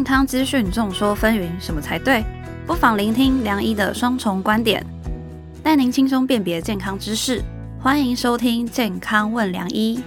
健康资讯众说纷纭，什么才对？不妨聆听梁医的双重观点，带您轻松辨别健康知识。欢迎收听《健康问梁医》。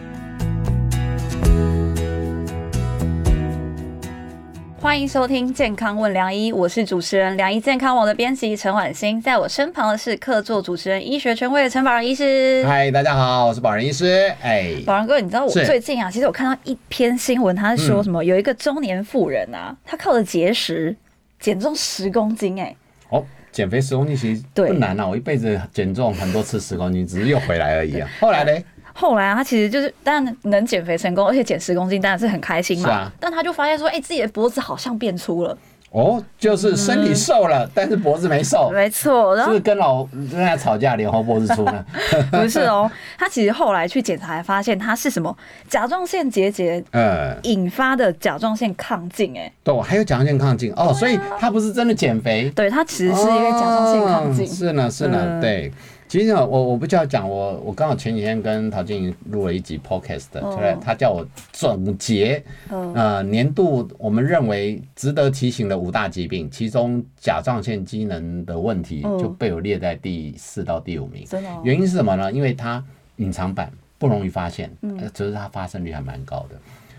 欢迎收听《健康问良医》，我是主持人良医健康网的编辑陈婉欣，在我身旁的是客座主持人、医学权威的陈宝仁医师。嗨，大家好，我是宝仁医师。哎，宝仁哥，你知道我最近啊，其实我看到一篇新闻，他是说什么、有一个中年妇人啊，她靠着节食减重十公斤、哎，哦，减肥十公斤其实对不难啊，我一辈子减重很多次十公斤，只是又回来而已啊。后来呢？后来啊，他其实就是当然能减肥成功，而且减十公斤，当然是很开心嘛。但他就发现说，哎、自己的脖子好像变粗了。哦，就是身体瘦了，但是脖子没瘦，没错，然后是是跟老跟他吵架脸红脖子粗呢？不是哦，他其实后来去检查，发现他是什么甲状腺结节嗯，引发的甲状腺亢进。哎，对，还有甲状腺亢进哦，所以他不是真的减肥，对，他其实是因为甲状腺亢进。哦是呢，是呢，嗯对。其实呢，我我不叫讲我，我刚好前几天跟陶晶莹录了一集 podcast，哦出来，他叫我总结，嗯呃，年度我们认为值得提醒的五大疾病，其中甲状腺机能的问题嗯就被我列在第四到第五名。原因是什么呢？因为它隐藏版不容易发现，嗯呃，只是它发生率还蛮高的。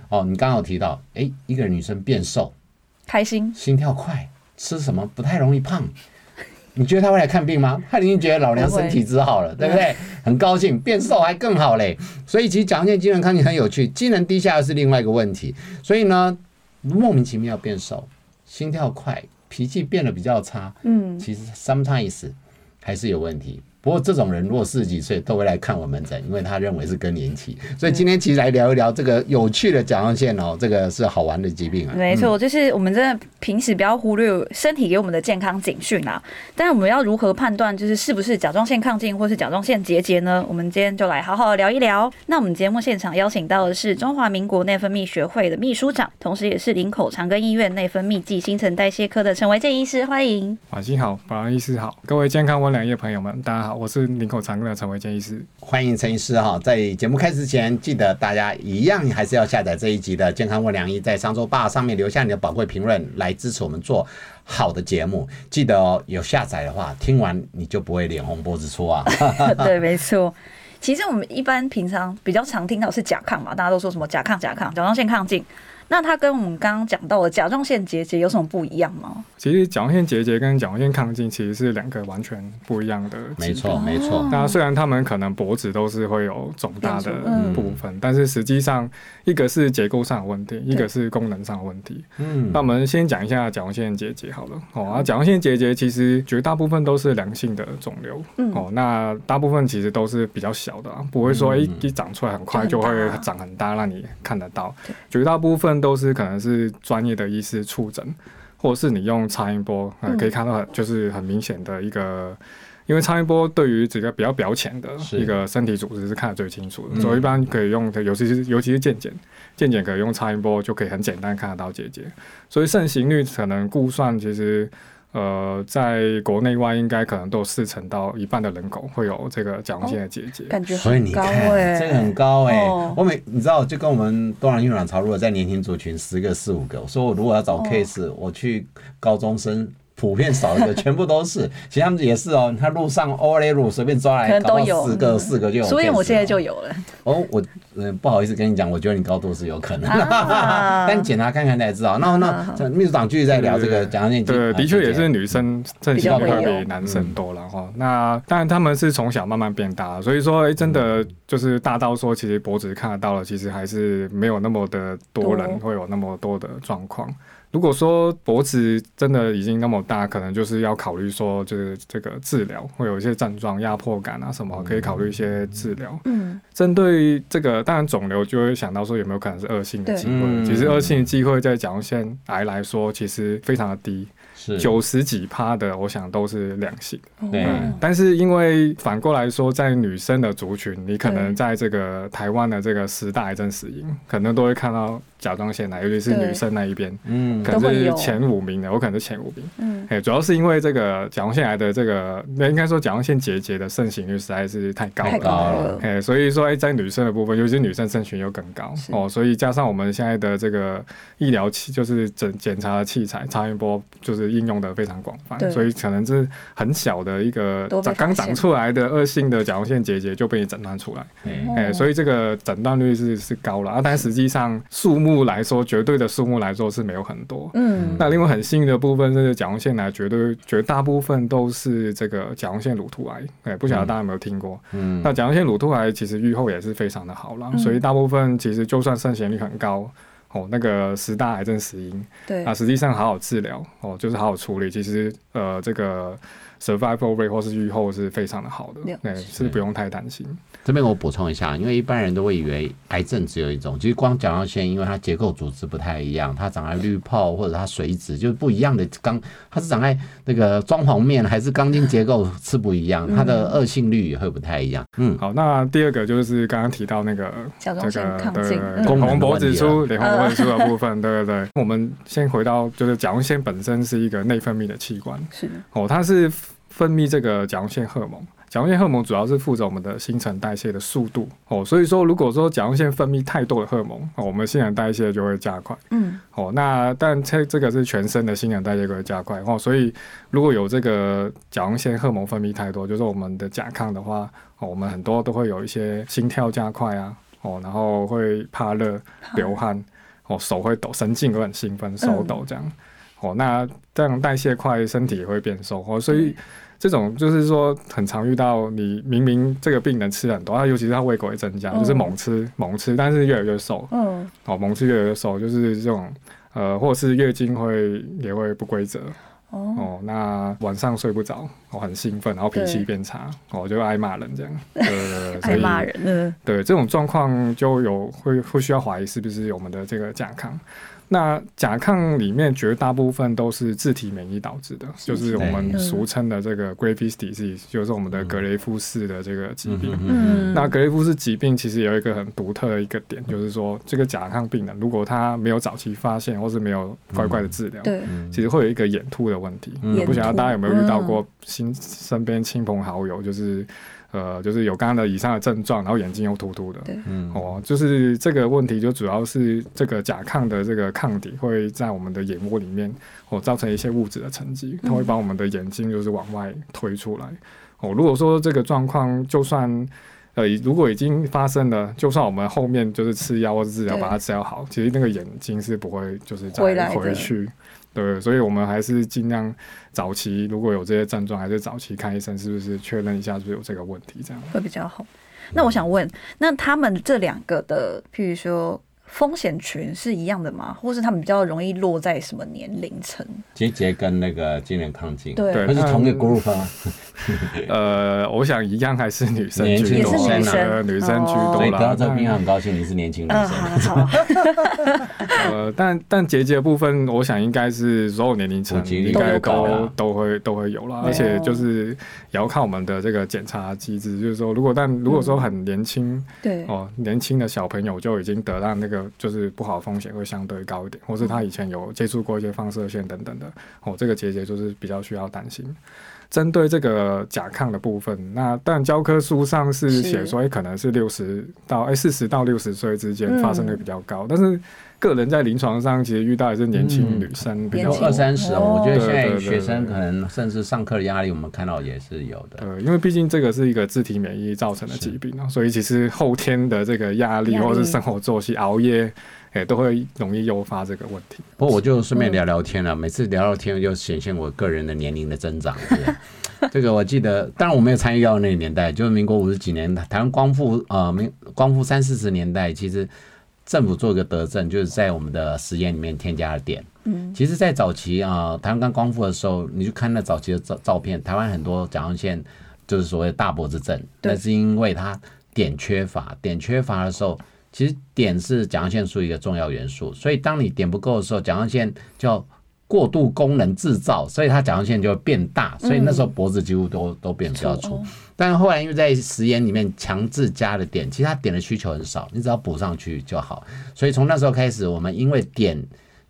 哦，你刚刚有提到，哎，一个女生变瘦，开心，心跳快，吃什么不太容易胖。你觉得他会来看病吗？他已经觉得老娘身体治好了，对不对？很高兴，变瘦还更好嘞。所以其实甲状腺机能亢进很有趣，机能低下又是另外一个问题。所以呢，莫名其妙变瘦，心跳快，脾气变得比较差，嗯，其实 sometimes 还是有问题。不过这种人如果四十几岁都会来看我门诊，因为他认为是更年期。所以今天其实来聊一聊这个有趣的甲状腺哦，这个是好玩的疾病啊。没错，就是我们真的平时不要忽略身体给我们的健康警讯啊。但是我们要如何判断，就是是不是甲状腺亢进或是甲状腺结节呢？我们今天就来好好聊一聊。那我们节目现场邀请到的是中华民国内分泌学会的秘书长，同时也是林口长庚医院内分泌暨新陈代谢科的陈维健医师，欢迎。晚上好，保安医师好，各位健康温良业朋友们，大家好，我是林口长庚的陈维健医师。欢迎陈医师哈，在节目开始之前，记得大家一样还是要下载这一集的《健康问良医》，在商周吧上面留下你的宝贵评论，来支持我们做好的节目。记得哦，有下载的话，听完你就不会脸红脖子粗啊。对，没错。其实我们一般平常比较常听到是甲亢嘛，大家都说什么甲亢、甲亢、甲状腺亢进。那它跟我们刚刚讲到的甲状腺结节有什么不一样吗？其实甲状腺结节跟甲状腺亢进其实是两个完全不一样的疾病。没错，没错。那虽然他们可能脖子都是会有肿大的嗯部分，但是实际上一个是结构上的问题，一个是功能上的问题。嗯那我们先讲一下甲状腺结节好了。哦，啊，甲状腺结节其实绝大部分都是良性的肿瘤。嗯哦，那大部分其实都是比较小的、啊，不会说一、嗯一长出来很快就会就很大长很大，让你看得到对。绝大部分都是可能是专业的医师触诊，或者是你用超音波，可以看到很就是很明显的一个。因为超音波对于这个比较表浅的一个身体组织是看得最清楚的，嗯所以一般可以用，尤其是尤其是健检，健检可以用超音波就可以很简单看得到结节。所以盛行率可能估算，其实呃，在国内外应该可能都有四成到一半的人口会有这个甲状腺的结节。感觉所以很高你看，哎、这个很高哎、哦我每你知道，就跟我们多囊孕卵巢，如果在年轻族群十个四五个，我说我如果要找哦 case，、我去高中生。普遍少一个，全部都是。其实他们也是哦，他路上 O A 路随便抓来，可能都有搞到四个、嗯四个就有。所以我现在就有了。哦，我嗯不好意思跟你讲，我觉得你高度是有可能，啊 但检查看看才知道。那那这秘书长继续在聊这个甲状腺对，的确也是女生盛行率会比较会有比男生多了哈。那当然他们是从小慢慢变大，所以说哎、真的就是大到说其实脖子看得到了，其实还是没有那么的多人多会有那么多的状况。如果说脖子真的已经那么大，可能就是要考虑说，就是这个治疗会有一些症状、压迫感啊什么，可以考虑一些治疗。嗯，针对这个，当然肿瘤就会想到说有没有可能是恶性的机会。嗯。其实恶性的机会在甲状腺癌来说，其实非常的低，是。九十几趴的，我想都是良性。对。哦但是因为反过来说，在女生的族群，你可能在这个台湾的这个十大癌症死因，可能都会看到甲状腺癌，尤其是女生那一边，嗯。可能是前五名的，我可能是前五名。嗯，哎、主要是因为这个甲状腺癌的这个，那应该说甲状腺结节的盛行率实在是太高太了。高了，哎、所以说，哎、在女生的部分，尤其是女生肾群又更高。哦，所以加上我们现在的这个医疗器，就是检检查的器材，超音波就是应用的非常广泛，所以可能是很小的一个长刚长出来的恶性的甲状腺结节就被你诊断出来，哎哎、所以这个诊断率是是高了。啊，但实际上数目来说，绝对的数目来说是没有很多。嗯，那另外很幸运的部分是甲状腺癌，绝对绝大部分都是这个甲状腺乳突癌，哎，不晓得大家有没有听过？嗯那甲状腺乳突癌其实预后也是非常的好了，嗯所以大部分其实就算盛行率很高。哦，那个十大癌症死因，对啊，，实际上好好治疗，哦，就是好好处理，其实呃，这个 survival rate 或是预后是非常的好的，对，是不用太担心。这边我补充一下，因为一般人都会以为癌症只有一种，其实光甲状腺，因为它结构组织不太一样，它长在滤泡或者它水质就是不一样的钢，它是长在那个装潢面还是钢筋结构是不一样，它的恶性率也会不太一样。嗯，好，那第二个就是刚刚提到那个甲状这个对性嗯功能的红脖问题指出、了脸红脖子出的部分，对对对。我们先回到就是甲状腺本身是一个内分泌的器官是的，哦，它是分泌这个甲状腺荷尔蒙。甲状腺荷尔蒙主要是负责我们的新陈代谢的速度哦，所以说如果说甲状腺分泌太多的荷尔蒙哦，我们新陈代谢就会加快。嗯，哦，那但这这个是全身的新陈代谢会加快哦，所以如果有这个甲状腺荷尔蒙分泌太多，就是我们的甲亢的话，哦，我们很多都会有一些心跳加快啊，哦，然后会怕热、流汗，哦，手会抖，神经会很兴奋，手抖这样，哦，那这样代谢快，身体也会变瘦。哦，所以。这种就是说，很常遇到你明明这个病人吃很多，他尤其是他胃口会增加，就是嗯。猛吃猛吃，但是越来越瘦，嗯，哦，猛吃越来越瘦，就是这种呃，或者是月经会也会不规则哦，哦，那晚上睡不着，哦，很兴奋，然后脾气变差，哦，就爱骂人这样，对爱骂人，嗯，对这种状况就有会会需要怀疑是不是我们的这个甲亢。那甲亢里面绝大部分都是自体免疫导致的，就是我们嗯俗称的这个 Graves disease，就是我们的格雷夫氏的这个疾病。嗯那格雷夫氏疾病其实有一个很独特的一个点，就是说这个甲亢病人如果他没有早期发现，或是没有乖乖的治疗，对，其实会有一个眼突的问题。嗯。我不晓得大家有没有遇到过嗯亲身边亲朋好友，就是呃，就是有刚刚的以上的症状，然后眼睛又突突的。对嗯哦，就是这个问题，就主要是这个甲亢的这个抗体会在我们的眼窝里面，哦，造成一些物质的沉积，它会把我们的眼睛就是往外推出来。哦，如果说这个状况就算呃，如果已经发生了，就算我们后面就是吃药或是治疗把它治疗好，其实那个眼睛是不会就是再回来回去。对，所以我们还是尽量早期如果有这些症状，还是早期看医生，是不是确认一下是不是有这个问题，这样。会比较好。那我想问，那他们这两个的，譬如说风险群是一样的吗？或是他们比较容易落在什么年龄层？结节跟那个精神亢进，对对那是同一个 group 啊，呃，我想一样还是女生年轻居多，是女生呃女生居哦多所以得到啦。这个病很高兴你是年轻女嗯，生。呃，但但结节部分，我想应该是所有年龄层应该都都都会都会有啦，哦而且就是也要看我们的这个检查机制，就是说，如果但如果说很年轻对，哦，年轻的小朋友就已经得到那个就是不好的风险会相对高一点，或是他以前有接触过一些放射线等等的，哦，这个结节就是比较需要担心。针对这个甲亢的部分，那但教科书上是是。写说，哎、可能是六十到哎四十到六十岁之间嗯。发生率比较高，但是个人在临床上其实遇到也是年轻女生比较年轻有二三十我觉得现在学生可能甚至上课的压力，我们看到也是有的。对，因为毕竟这个是一个自体免疫造成的疾病啊，所以其实后天的这个压力或者是生活作息、熬夜，哎、都会容易诱发这个问题。不过我就顺便聊聊天了，每次聊聊天就显现我个人的年龄的增长。这个我记得，当然我没有参与到那个年代，就是民国五十几年，台湾光复呃民光复三四十年代，其实政府做一个德政，就是在我们的实验里面添加了碘。嗯，其实，在早期啊、台湾刚光复的时候，你去看那早期的照照片，台湾很多甲状腺就是所谓的大脖子症，对那是因为它碘缺乏，碘缺乏的时候，其实碘是甲状腺素一个重要元素，所以当你碘不够的时候，甲状腺就要过度功能制造，所以它甲状腺就会变大，所以那时候脖子几乎都都变比较粗。哦但是后来因为在食盐里面强制加了碘，其实它碘的需求很少，你只要补上去就好。所以从那时候开始，我们因为碘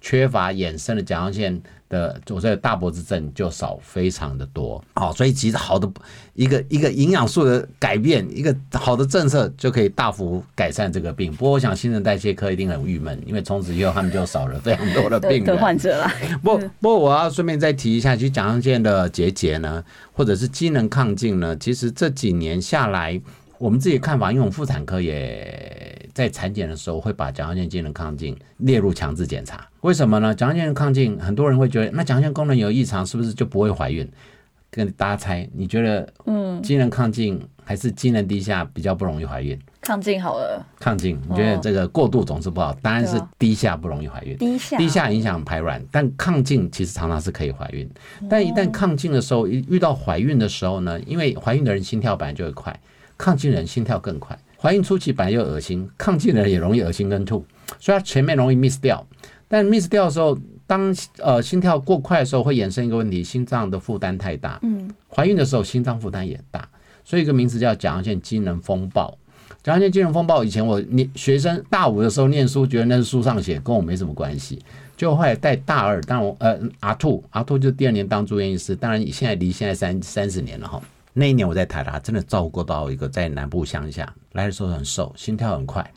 缺乏衍生的甲状腺的我这个大脖子症就少非常的多。好，所以其实好的一个一个营养素的改变，一个好的政策就可以大幅改善这个病。不过我想新陈代谢科一定很郁闷，因为从此以后他们就少了非常多的病人。患者啦，不不过我要顺便再提一下，其实甲状腺的结节呢，或者是机能亢进呢，其实这几年下来，我们自己看法，因为我们妇产科也在产检的时候会把甲状腺机能亢进列入强制检查。为什么呢？甲状腺亢进，很多人会觉得，那甲状腺功能有异常，是不是就不会怀孕？跟大家猜，你觉得嗯，机能亢进还是机能低下比较不容易怀孕？亢进好了，亢进，你觉得这个过度总是不好，当然是低下不容易怀孕。低下，低下影响排卵，但亢进其实常常是可以怀孕。哦但一旦亢进的时候，一遇到怀孕的时候呢，因为怀孕的人心跳本来就会快，亢进人心跳更快。怀孕初期本来就恶心，亢进人也容易恶心跟吐，所以它前面容易 miss 掉。但 miss 掉的时候，当呃心跳过快的时候，会衍生一个问题，心脏的负担太大。嗯，怀孕的时候心脏负担也大，所以一个名词叫甲状腺机能风暴。甲状腺机能风暴，以前我念学生大五的时候念书，觉得那是书上写，跟我没什么关系。就后来在大二，当我呃阿兔阿兔就第二年当住院医师，当然现在离现在三三十年了哈。那一年我在台大，真的照顾到一个在南部乡下来的时候很瘦，心跳很快，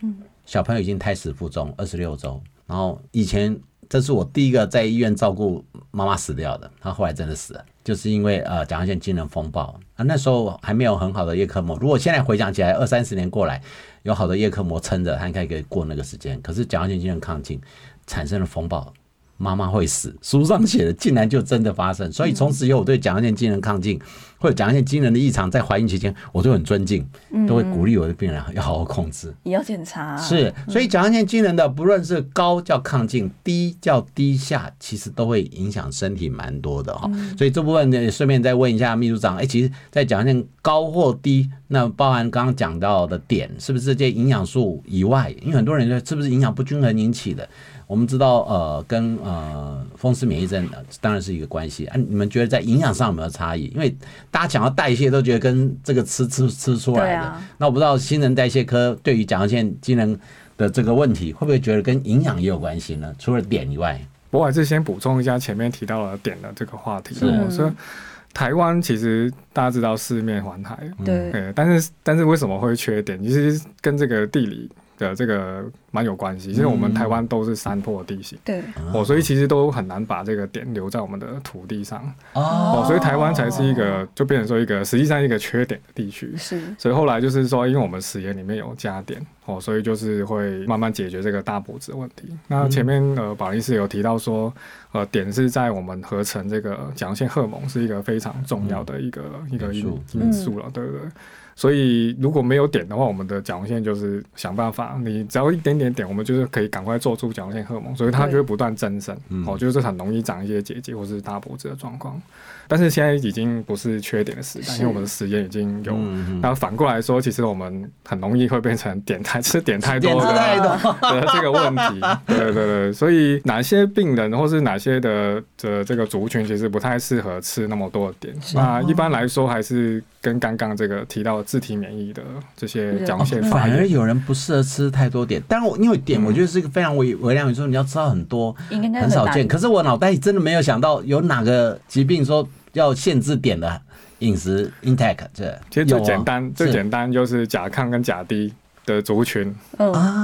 小朋友已经胎死腹中，二十六周。然后以前这是我第一个在医院照顾妈妈死掉的，她后来真的死了，就是因为呃甲状腺机能风暴啊，那时候还没有很好的叶克膜。如果现在回想起来，二三十年过来，有好的叶克膜撑着，她应该可以过那个时间。可是甲状腺机能亢进产生了风暴。妈妈会死，书上写的竟然就真的发生，所以从此以后我对甲状腺机能亢进或者甲状腺机能的异常，在怀孕期间我都很尊敬，都会鼓励我的病人要好好控制。也要检查，是，所以甲状腺机能的不论是高叫亢进，低叫低下，其实都会影响身体蛮多的哈。所以这部分呢，顺便再问一下秘书长，哎，其实，在甲状腺高或低，那包含刚刚讲到的点，是不是这些营养素以外，因为很多人说是不是营养不均衡引起的？我们知道，呃，跟呃风湿免疫症呃当然是一个关系啊。你们觉得在营养上有没有差异？因为大家讲到代谢，都觉得跟这个吃吃吃出来的。啊那我不知道新陈代谢科对于甲状腺机能的这个问题，会不会觉得跟营养也有关系呢？除了碘以外，我还是先补充一下前面提到了碘的这个话题。是哦所以台湾其实大家知道四面环海，对，对，但是但是为什么会缺碘？其实跟这个地理的这个蛮有关系。因为我们台湾都是山坡地形。对，哦，所以其实都很难把这个点留在我们的土地上哦哦，所以台湾才是一个就变成说一个实际上一个缺点的地区。是，所以后来就是说，因为我们食盐里面有加碘哦，所以就是会慢慢解决这个大脖子的问题。那前面呃，保林师有提到说，呃，碘是在我们合成这个甲状腺荷尔蒙是一个非常重要的一个、一个因因素因素了，对不对？所以如果没有点的话，我们的甲状腺就是想办法，你只要一点点点，我们就是可以赶快做出甲状腺荷尔蒙，所以它就会不断增生，嗯哦，就是很容易长一些结节或是大脖子的状况。但是现在已经不是缺点的时代，因为我们的时间已经有嗯那反过来说，其实我们很容易会变成点太吃点太多碘的太多，的这个问题。对对对，所以哪些病人或是哪些的的这个族群，其实不太适合吃那么多的点。那一般来说，还是跟刚刚这个提到的自体免疫的这些甲状腺发反而。有人不适合吃太多点。但我因为点，我觉得是一个非常微微量元素，你要吃到很多，应该很少见。可是我脑袋里真的没有想到有哪个疾病说要限制碘的饮食 intake，这其实最有啊简单、最是简单就是甲亢跟甲低的族群。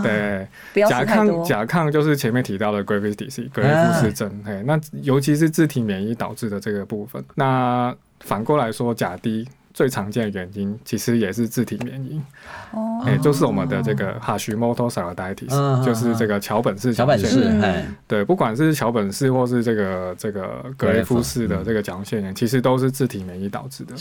对，不要甲亢，，甲亢就是前面提到的 Graves disease 格雷夫氏症，嘿，那尤其是自体免疫导致的这个部分。那反过来说，甲低最常见的原因其实也是自体免疫，哦，哎、就是我们的这个 Hashimoto thyroiditis，、嗯就是这个桥本氏桥本甲状腺事，嗯哎，对，不管是桥本氏或是这个这个格雷夫氏的这个甲状腺炎，其实都是自体免疫导致的。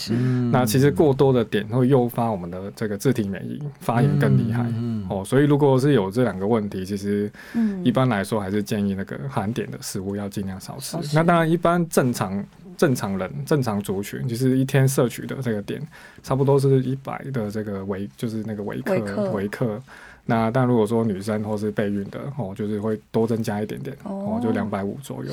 那其实过多的碘会诱发我们的这个自体免疫发炎更厉害。嗯哦，所以如果是有这两个问题，其实嗯一般来说还是建议那个含碘的食物要尽量少吃少。吃那当然，一般正常正常人、正常族群，就是一天摄取的这个碘，差不多是一百的这个维，就是那个维克维克。那但如果说女生或是备孕的哦，就是会多增加一点点哦哦，就两百五左右。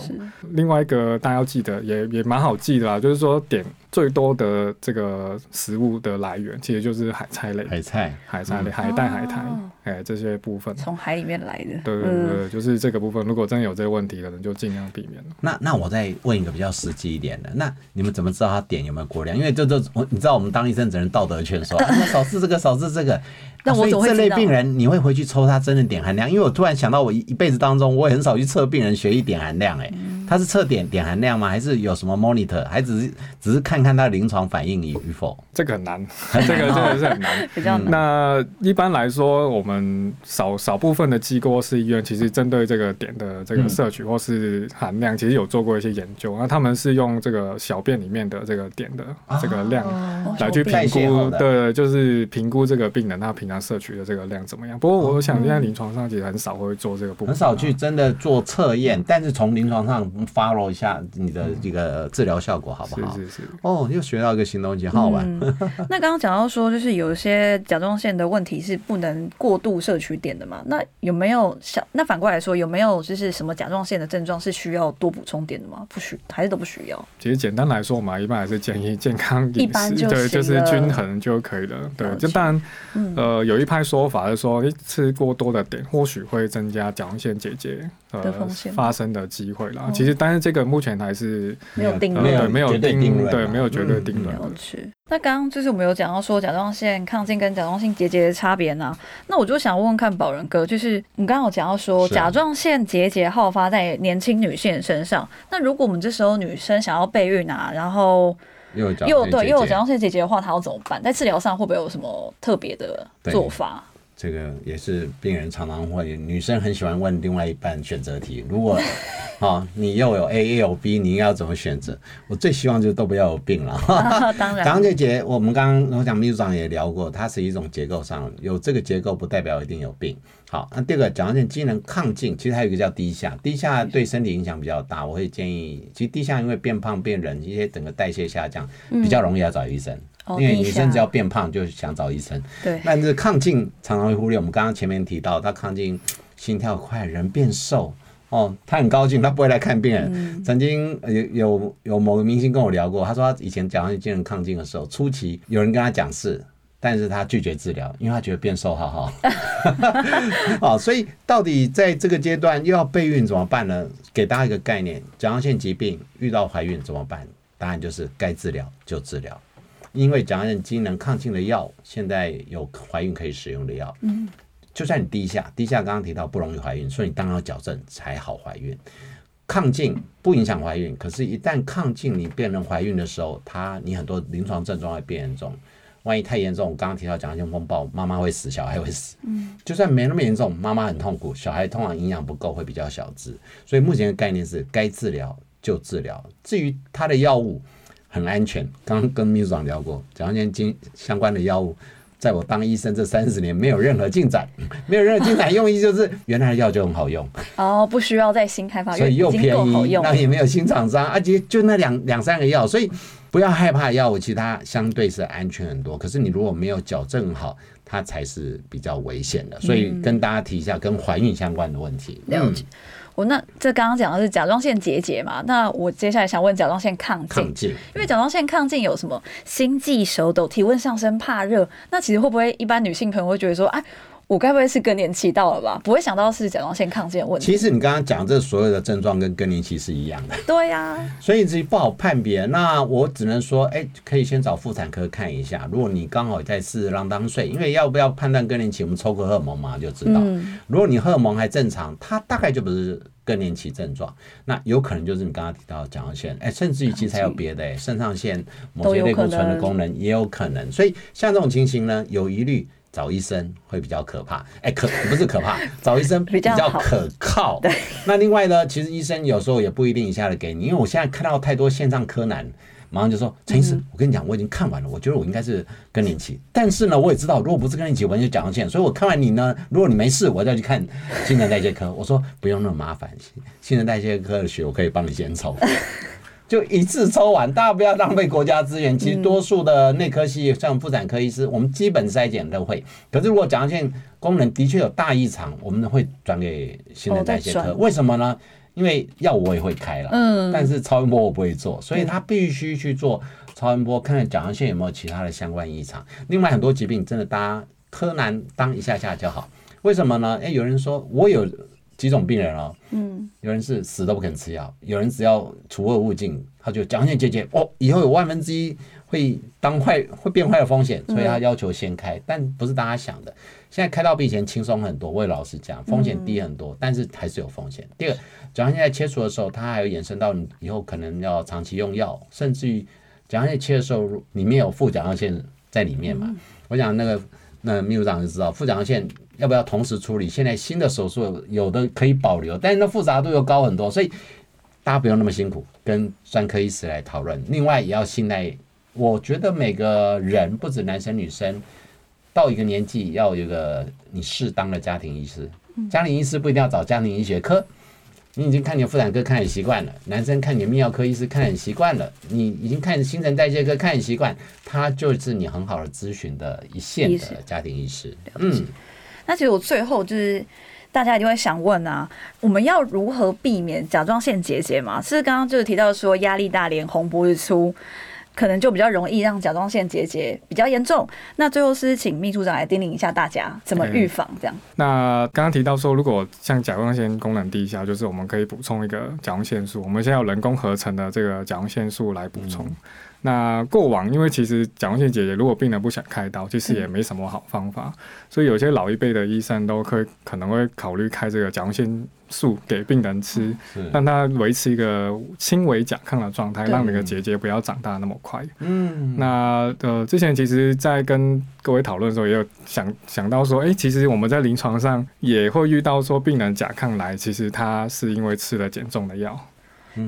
另外一个大家要记得，也也蛮好记的啦，就是说点最多的这个食物的来源，其实就是海菜类、海菜，海菜类、海带、海苔哦，哎、这些部分。从海里面来的。对对对对，就是这个部分，如果真的有这个问题，可能就尽量避免了。那那我再问一个比较实际一点的，那你们怎么知道他点有没有过量？因为这这我你知道我们当医生只能道德劝说，啊少吃这个少吃这个。那我啊所以这类病人，你会回去抽他真的碘含量？因为我突然想到，我一一辈子当中，我也很少去测病人血液点含量、哎、嗯他是测点点含量吗？还是有什么 monitor？还只是只是看看他临床反应与与否？这个很难，这个真的是很难。比较难。那一般来说，我们少少部分的机构是医院，其实针对这个点的这个摄取或是含量，其实有做过一些研究。那他们是用这个小便里面的这个点的这个量哦来去评估，的对，就是评估这个病人他平常摄取的这个量怎么样。不过我想现在临床上其实很少会做这个部分，很少去真的做测验，但是从临床上 follow 一下你的这个治疗效果好不好？是是是。哦，又学到一个新东西，好好玩。嗯 那刚刚讲到说，就是有一些甲状腺的问题是不能过度摄取碘的嘛？那有没有像那反过来说，有没有就是什么甲状腺的症状是需要多补充碘的吗？不需还是都不需要？其实简单来说，我们一般还是建议健康饮食，一般就对，就是均衡就可以了。对就当然，嗯呃，有一派说法是说，一，吃过多的碘或许会增加甲状腺结节呃的风险发生的机会啦。哦其实，但是这个目前还是没有定呃论没有对没有绝对定对，定论对没有绝对嗯定论的。了解。那刚刚就是我们有讲到说甲状腺亢进跟甲状腺结节的差别呢，那我就想问问看宝仁哥，就是你刚刚有讲到说甲状腺结节好发在年轻女性身上，那如果我们这时候女生想要备孕啊，然后又有又对又有甲讲状腺结节的话，她要怎么办？在治疗上会不会有什么特别的做法？这个也是病人常常会，女生很喜欢问另外一半选择题。如果 哦你又有 A 又有 B，你应该要怎么选择？我最希望就是都不要有病了。当然，甲状腺结，我们刚刚我讲秘书长也聊过，它是一种结构上有这个结构，不代表一定有病。好，那第二个甲状腺机能亢进，其实还有一个叫低下，低下对身体影响比较大。我会建议，其实低下因为变胖变冷，一些整个代谢下降，比较容易要找医生。哦因为女生只要变胖就想找医生，对但是亢进常常会忽略。我们刚刚前面提到，他亢进心跳快，人变瘦。哦，他很高兴，他不会来看病人。曾经呃有有有某个明星跟我聊过，他说他以前甲状腺机能亢进的时候，初期有人跟他讲是，但是他拒绝治疗，因为他觉得变瘦好好。好，所以到底在这个阶段又要备孕怎么办呢？给大家一个概念，甲状腺疾病遇到怀孕怎么办？答案就是该治疗就治疗。因为甲状腺机能亢进的药，现在有怀孕可以使用的药。嗯，就算你低下，低下刚刚提到不容易怀孕，所以你当然要矫正才好怀孕。亢进不影响怀孕，可是，一旦亢进你变成怀孕的时候，它你很多临床症状会变严重。万一太严重，我刚刚提到甲状腺风暴，妈妈会死，小孩会死。嗯，就算没那么严重，妈妈很痛苦，小孩通常营养不够，会比较小只。所以目前的概念是该治疗就治疗。至于它的药物很安全，刚刚跟秘书长聊过，甲状腺经相关的药物，在我当医生这三十年没有任何进展，没有任何进展，用意就是原来的药就很好用。哦，不需要再新开发，因所以又便宜，那。也没有新厂商，而且就那两两三个药，所以不要害怕药物，其实它相对是安全很多。可是你如果没有矫正好，它才是比较危险的。所以跟大家提一下跟怀孕相关的问题。了解我那这刚刚讲的是甲状腺结节嘛？那我接下来想问甲状腺亢进因为甲状腺亢进有什么心悸、手抖、体温上升、怕热，那其实会不会一般女性朋友会觉得说，哎，我该不会是更年期到了吧？不会想到是甲状腺亢进的问题。其实你刚刚讲这所有的症状跟更年期是一样的。对呀、所以自己不好判别。那我只能说，哎、可以先找妇产科看一下。如果你刚好在四郎当岁，因为要不要判断更年期，我们抽个荷尔蒙嘛就知道。嗯如果你荷尔蒙还正常，它大概就不是更年期症状，那有可能就是你刚刚提到的甲状腺，哎、甚至于其实还有别的、哎，肾上腺某些类固醇的功能也有可能。所以像这种情形呢，有疑虑。找医生会比较可怕，哎、可 不是可怕，找医生比比较可靠。那另外呢，其实医生有时候也不一定一下子给你，因为我现在看到太多线上柯南，马上就说陈医生，我跟你讲，我已经看完了，我觉得我应该是更年期，但是呢，我也知道如果不是更年期，我就甲状腺，所以我看完你呢，如果你没事，我再去看新陈代谢科。我说不用那么麻烦，新陈代谢科的血我可以帮你先抽。就一次抽完，大家不要浪费国家资源。其实多数的内科系像妇产科医师，我们基本筛检都会。可是如果甲状腺功能的确有大异常，我们会转给新陈代谢科。哦为什么呢？因为药我也会开了，嗯但是超音波我不会做，所以他必须去做超音波，看看甲状腺有没有其他的相关异常。另外很多疾病真的大家柯南当一下下就好，为什么呢？诶，有人说我有几种病人哦，嗯，有人是死都不肯吃药，有人只要除恶务尽，他就甲状腺结节哦，以后有万分之一会当坏会变坏的风险，所以他要求先开，但不是大家想的。现在开到比以前轻松很多，我也老实讲，风险低很多，但是还是有风险。第二，甲状腺在切除的时候，它还有延伸到你以后可能要长期用药，甚至于甲状腺切的时候，里面有副甲状腺在里面嘛。我想那个那秘书长就知道，副甲状腺要不要同时处理？现在新的手术有有的可以保留，但是那复杂度又高很多，所以大家不用那么辛苦，跟专科医师来讨论。另外也要信赖，我觉得每个人不止男生女生，到一个年纪要有一个你适当的家庭医师。家庭医师不一定要找家庭医学科，你已经看你的妇产科看很习惯了，男生看你的泌尿科医师看很习惯了，你已经看新陈代谢科看很习惯，他就是你很好的咨询的一线的家庭医师。嗯，那其实我最后就是。大家一定会想问啊，我们要如何避免甲状腺结节嘛？是刚刚就是提到说压力大、脸红、脖子粗，可能就比较容易让甲状腺结节比较严重。那最后是请秘书长来叮咛一下大家怎么预防这样。那刚刚提到说，如果像甲状腺功能低下，就是我们可以补充一个甲状腺素。我们现在有人工合成的这个甲状腺素来补充。那过往因为其实甲状腺结节，如果病人不想开刀，其实也没什么好方法，所以有些老一辈的医生都可可能会考虑开这个甲状腺素给病人吃，是，让他维持一个轻微甲亢的状态，让那个结节不要长大那么快。嗯，那呃，之前其实，在跟各位讨论的时候，也有想想到说，哎、其实我们在临床上也会遇到说，病人甲亢来，其实他是因为吃了减重的药，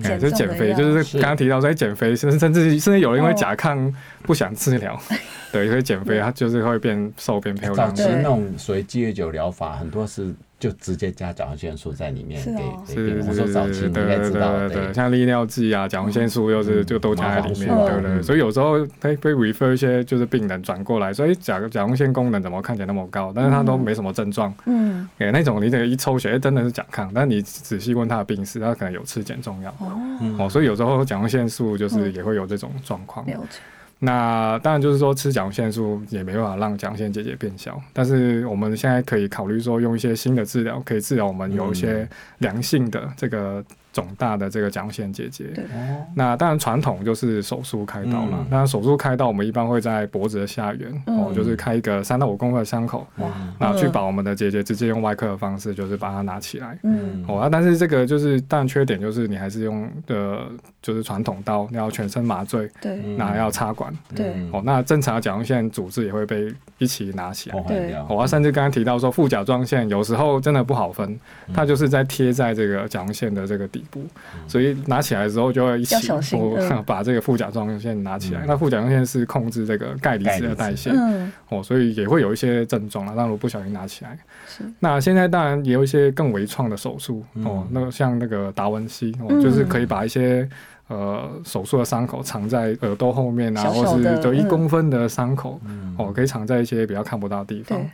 哎、减就是减肥，就是是。刚刚提到说哎减肥，甚至甚至甚至有人因为甲亢不想治疗，对，所以减肥，他就是会变瘦变漂亮。早期那种所谓戒酒疗法，很多是就直接加甲状腺素在里面是给哦给病人。我是是是，说早期你应该知道，对对，像利尿剂啊、甲状腺素又是嗯就都加在里面，对对所以有时候会被 refer 一些就是病人转过来，所以甲甲状腺功能怎么看起来那么高，但是他都没什么症状，嗯，哎，那种你这个一抽血，哎，真的是甲亢，但你仔细问他的病史，他可能有吃减重药。哦，嗯哦，所以有时候甲状腺素就是嗯也会有这种状况。了解。那当然就是说吃甲状腺素也没办法让甲状腺结节变小，但是我们现在可以考虑说用一些新的治疗，可以治疗我们有一些良性的这个肿大的这个甲状腺结节。对哦，那当然传统就是手术开刀了嗯。那、手术开刀我们一般会在脖子的下缘，哦，嗯就是开一个三到五公分的伤口，哇，那去把我们的结节直接用外科的方式，就是把它拿起来。嗯，哦啊，但是这个就是，当然缺点就是你还是用的，就是传统刀，你要全身麻醉，对嗯那要插管。对嗯哦，那正常的甲状腺组织也会被一起拿起来。破坏掉。哦，啊甚至刚刚提到说副甲状腺有时候真的不好分，嗯它就是在贴在这个甲状腺的这个底部，所以拿起来的时候就会一起哦嗯。把这个副甲状腺拿起来。嗯。那副甲状腺是控制这个钙离子的代谢，嗯，哦，所以也会有一些症状啊，但如果不小心拿起来。是。那现在当然也有一些更微创的手术哦嗯，那个像那个达文西哦，嗯。就是可以把一些呃手术的伤口藏在耳朵后面啊，小小或是就一嗯。公分的伤口嗯。哦，可以藏在一些比较看不到的地方。对。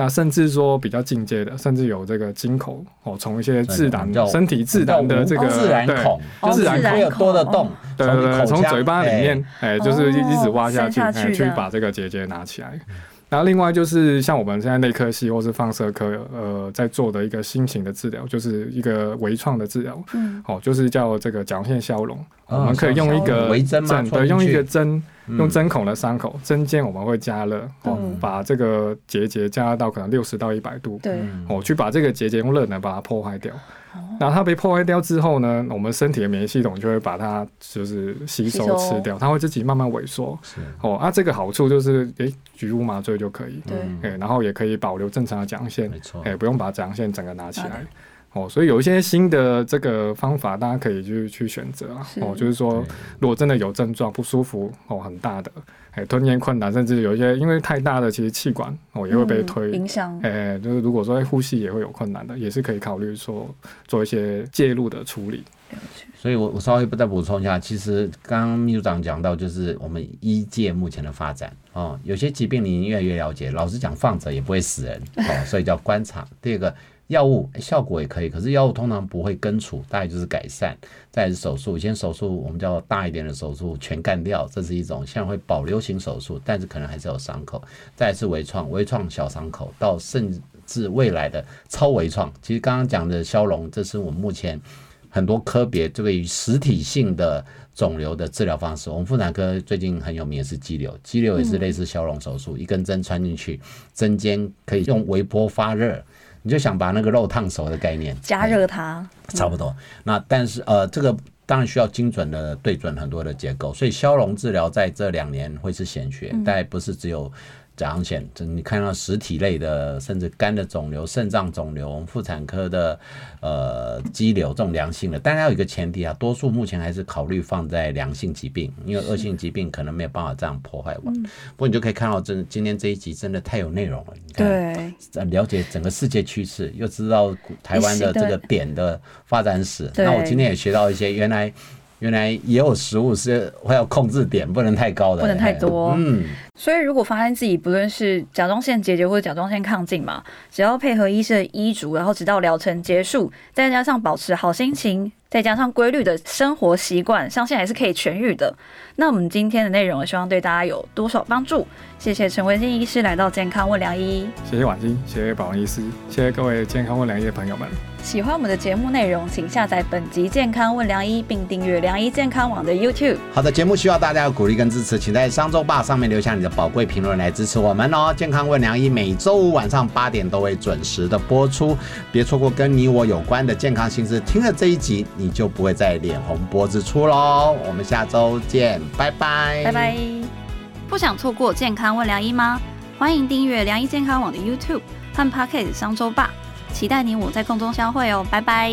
那甚至说比较进阶的，甚至有这个金口哦，从一些自然身体自然的这个自然对孔，哦就自然会有多的洞，对对对，从嘴巴里面，哎，就是一哦一直挖下去，下去哎，去把这个结节拿起来。然后另外就是像我们现在内科系或是放射科，呃，在做的一个新型的治疗，就是一个微创的治疗，嗯，哦，就是叫这个甲状腺消融。哦我们可以用一个微针对，用一个针，嗯用针孔的伤口，针尖我们会加热，哦嗯，把这个结节加热到可能六十到一百度，对，嗯哦，去把这个结节用热能把它破坏掉。然后它被破坏掉之后呢，我们身体的免疫系统就会把它就是吸收吃掉，它会自己慢慢萎缩。是哦，啊，这个好处就是，诶，局部麻醉就可以，对然后也可以保留正常的甲状腺没，错，诶，不用把甲状腺整个拿起来。哦，所以有一些新的这个方法，大家可以去去选择啊。哦，就是说，如果真的有症状不舒服哦，很大的，哎，吞咽困难，甚至有一些因为太大的，其实气管哦也会被嗯推。影响。哎，就是如果说哎呼吸也会有困难的，也是可以考虑说做一些介入的处理。所以我我稍微再补充一下，其实刚刚秘书长讲到，就是我们医界目前的发展哦，有些疾病你越来越了解，老实讲放着也不会死人哦，所以叫观察。第二个。药物效果也可以，可是药物通常不会根除，大概就是改善。再是手术，以前手术我们叫大一点的手术全干掉，这是一种，现在会保留型手术，但是可能还是有伤口。再来是微创，微创小伤口，到甚至未来的超微创。其实刚刚讲的消融，这是我们目前很多科别这个与实体性的肿瘤的治疗方式。我们妇产科最近很有名的是肌瘤，肌瘤也是类似消融手术，一根针穿进去，针尖可以用微波发热。你就想把那个肉烫熟的概念。加热它，差不多。那但是呃，这个当然需要精准的对准很多的结构，所以消融治疗在这两年会是显学，嗯。但不是只有甲状腺，这你看到实体类的，甚至肝的肿瘤、肾脏肿瘤、妇产科的呃肌瘤这种良性的，当然要有一个前提啊，多数目前还是考虑放在良性疾病，因为恶性疾病可能没有办法这样破坏完。不过你就可以看到，真今天这一集真的太有内容了，你看。了解整个世界趋势，又知道台湾的这个点的发展史。那我今天也学到一些，原来原来也有食物是会要控制点，不能太高的，不能太多。嗯，所以如果发现自己不论是甲状腺结节或者甲状腺亢进嘛，只要配合医生的医嘱，然后直到疗程结束，再加上保持好心情，再加上规律的生活习惯，相信还是可以痊愈的。那我们今天的内容，希望对大家有多少帮助？谢谢陈维新医师来到健康问良医。谢谢婉欣，谢谢保安医师，谢谢各位健康问良医的朋友们。喜欢我们的节目内容，请下载本集《健康问良医》，并订阅良医健康网的 YouTube。好的，节目需要大家的鼓励跟支持，请在商周吧上面留下你的宝贵评论来支持我们哦。健康问良医每周五晚上八点都会准时的播出，别错过跟你我有关的健康新知。听了这一集，你就不会再脸红脖子粗喽。我们下周见，拜拜，拜拜。不想错过健康问良医吗？欢迎订阅良医健康网的 YouTube 和 Pocket 商周吧，期待你我在空中相会哦，拜拜。